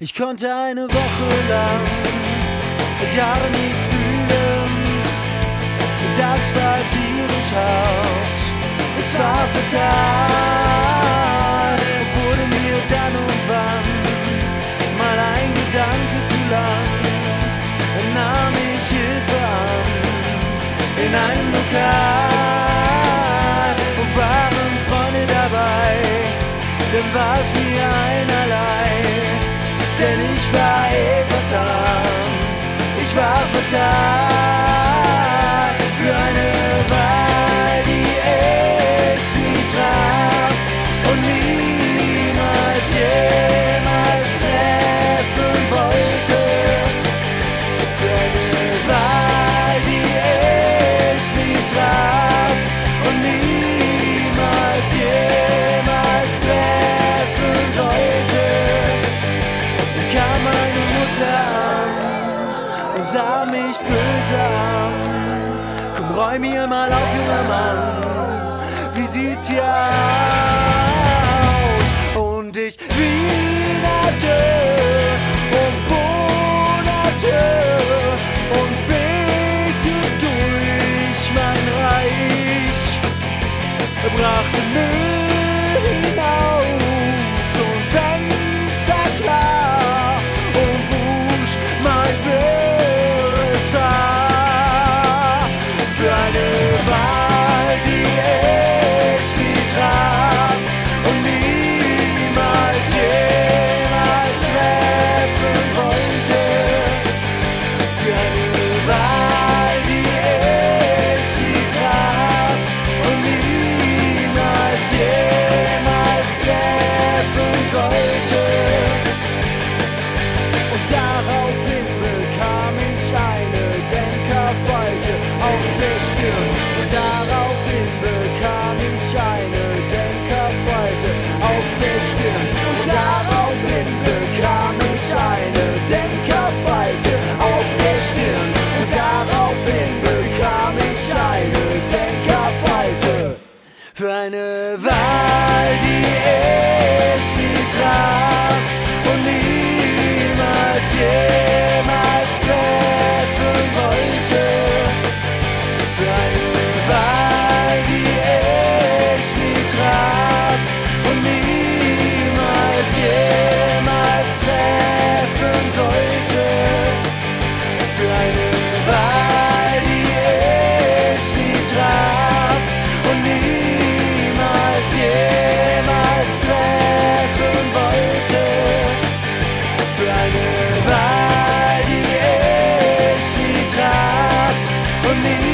Ich konnte eine Woche lang gar nichts fühlen. Das war tierisch hart. Es war fatal. Wurde mir dann und wann mal ein Gedanke zu lang, nahm ich Hilfe an in einem Lokal und waren Freunde dabei. Dann war es mir ich war eh vertan. Ich war vertan Komm, räum mir mal auf, junger Mann, wie sieht's hier aus? Eine für eine Wahl, die ich nie traf Für eine Wahl, die ich nie traf und niemals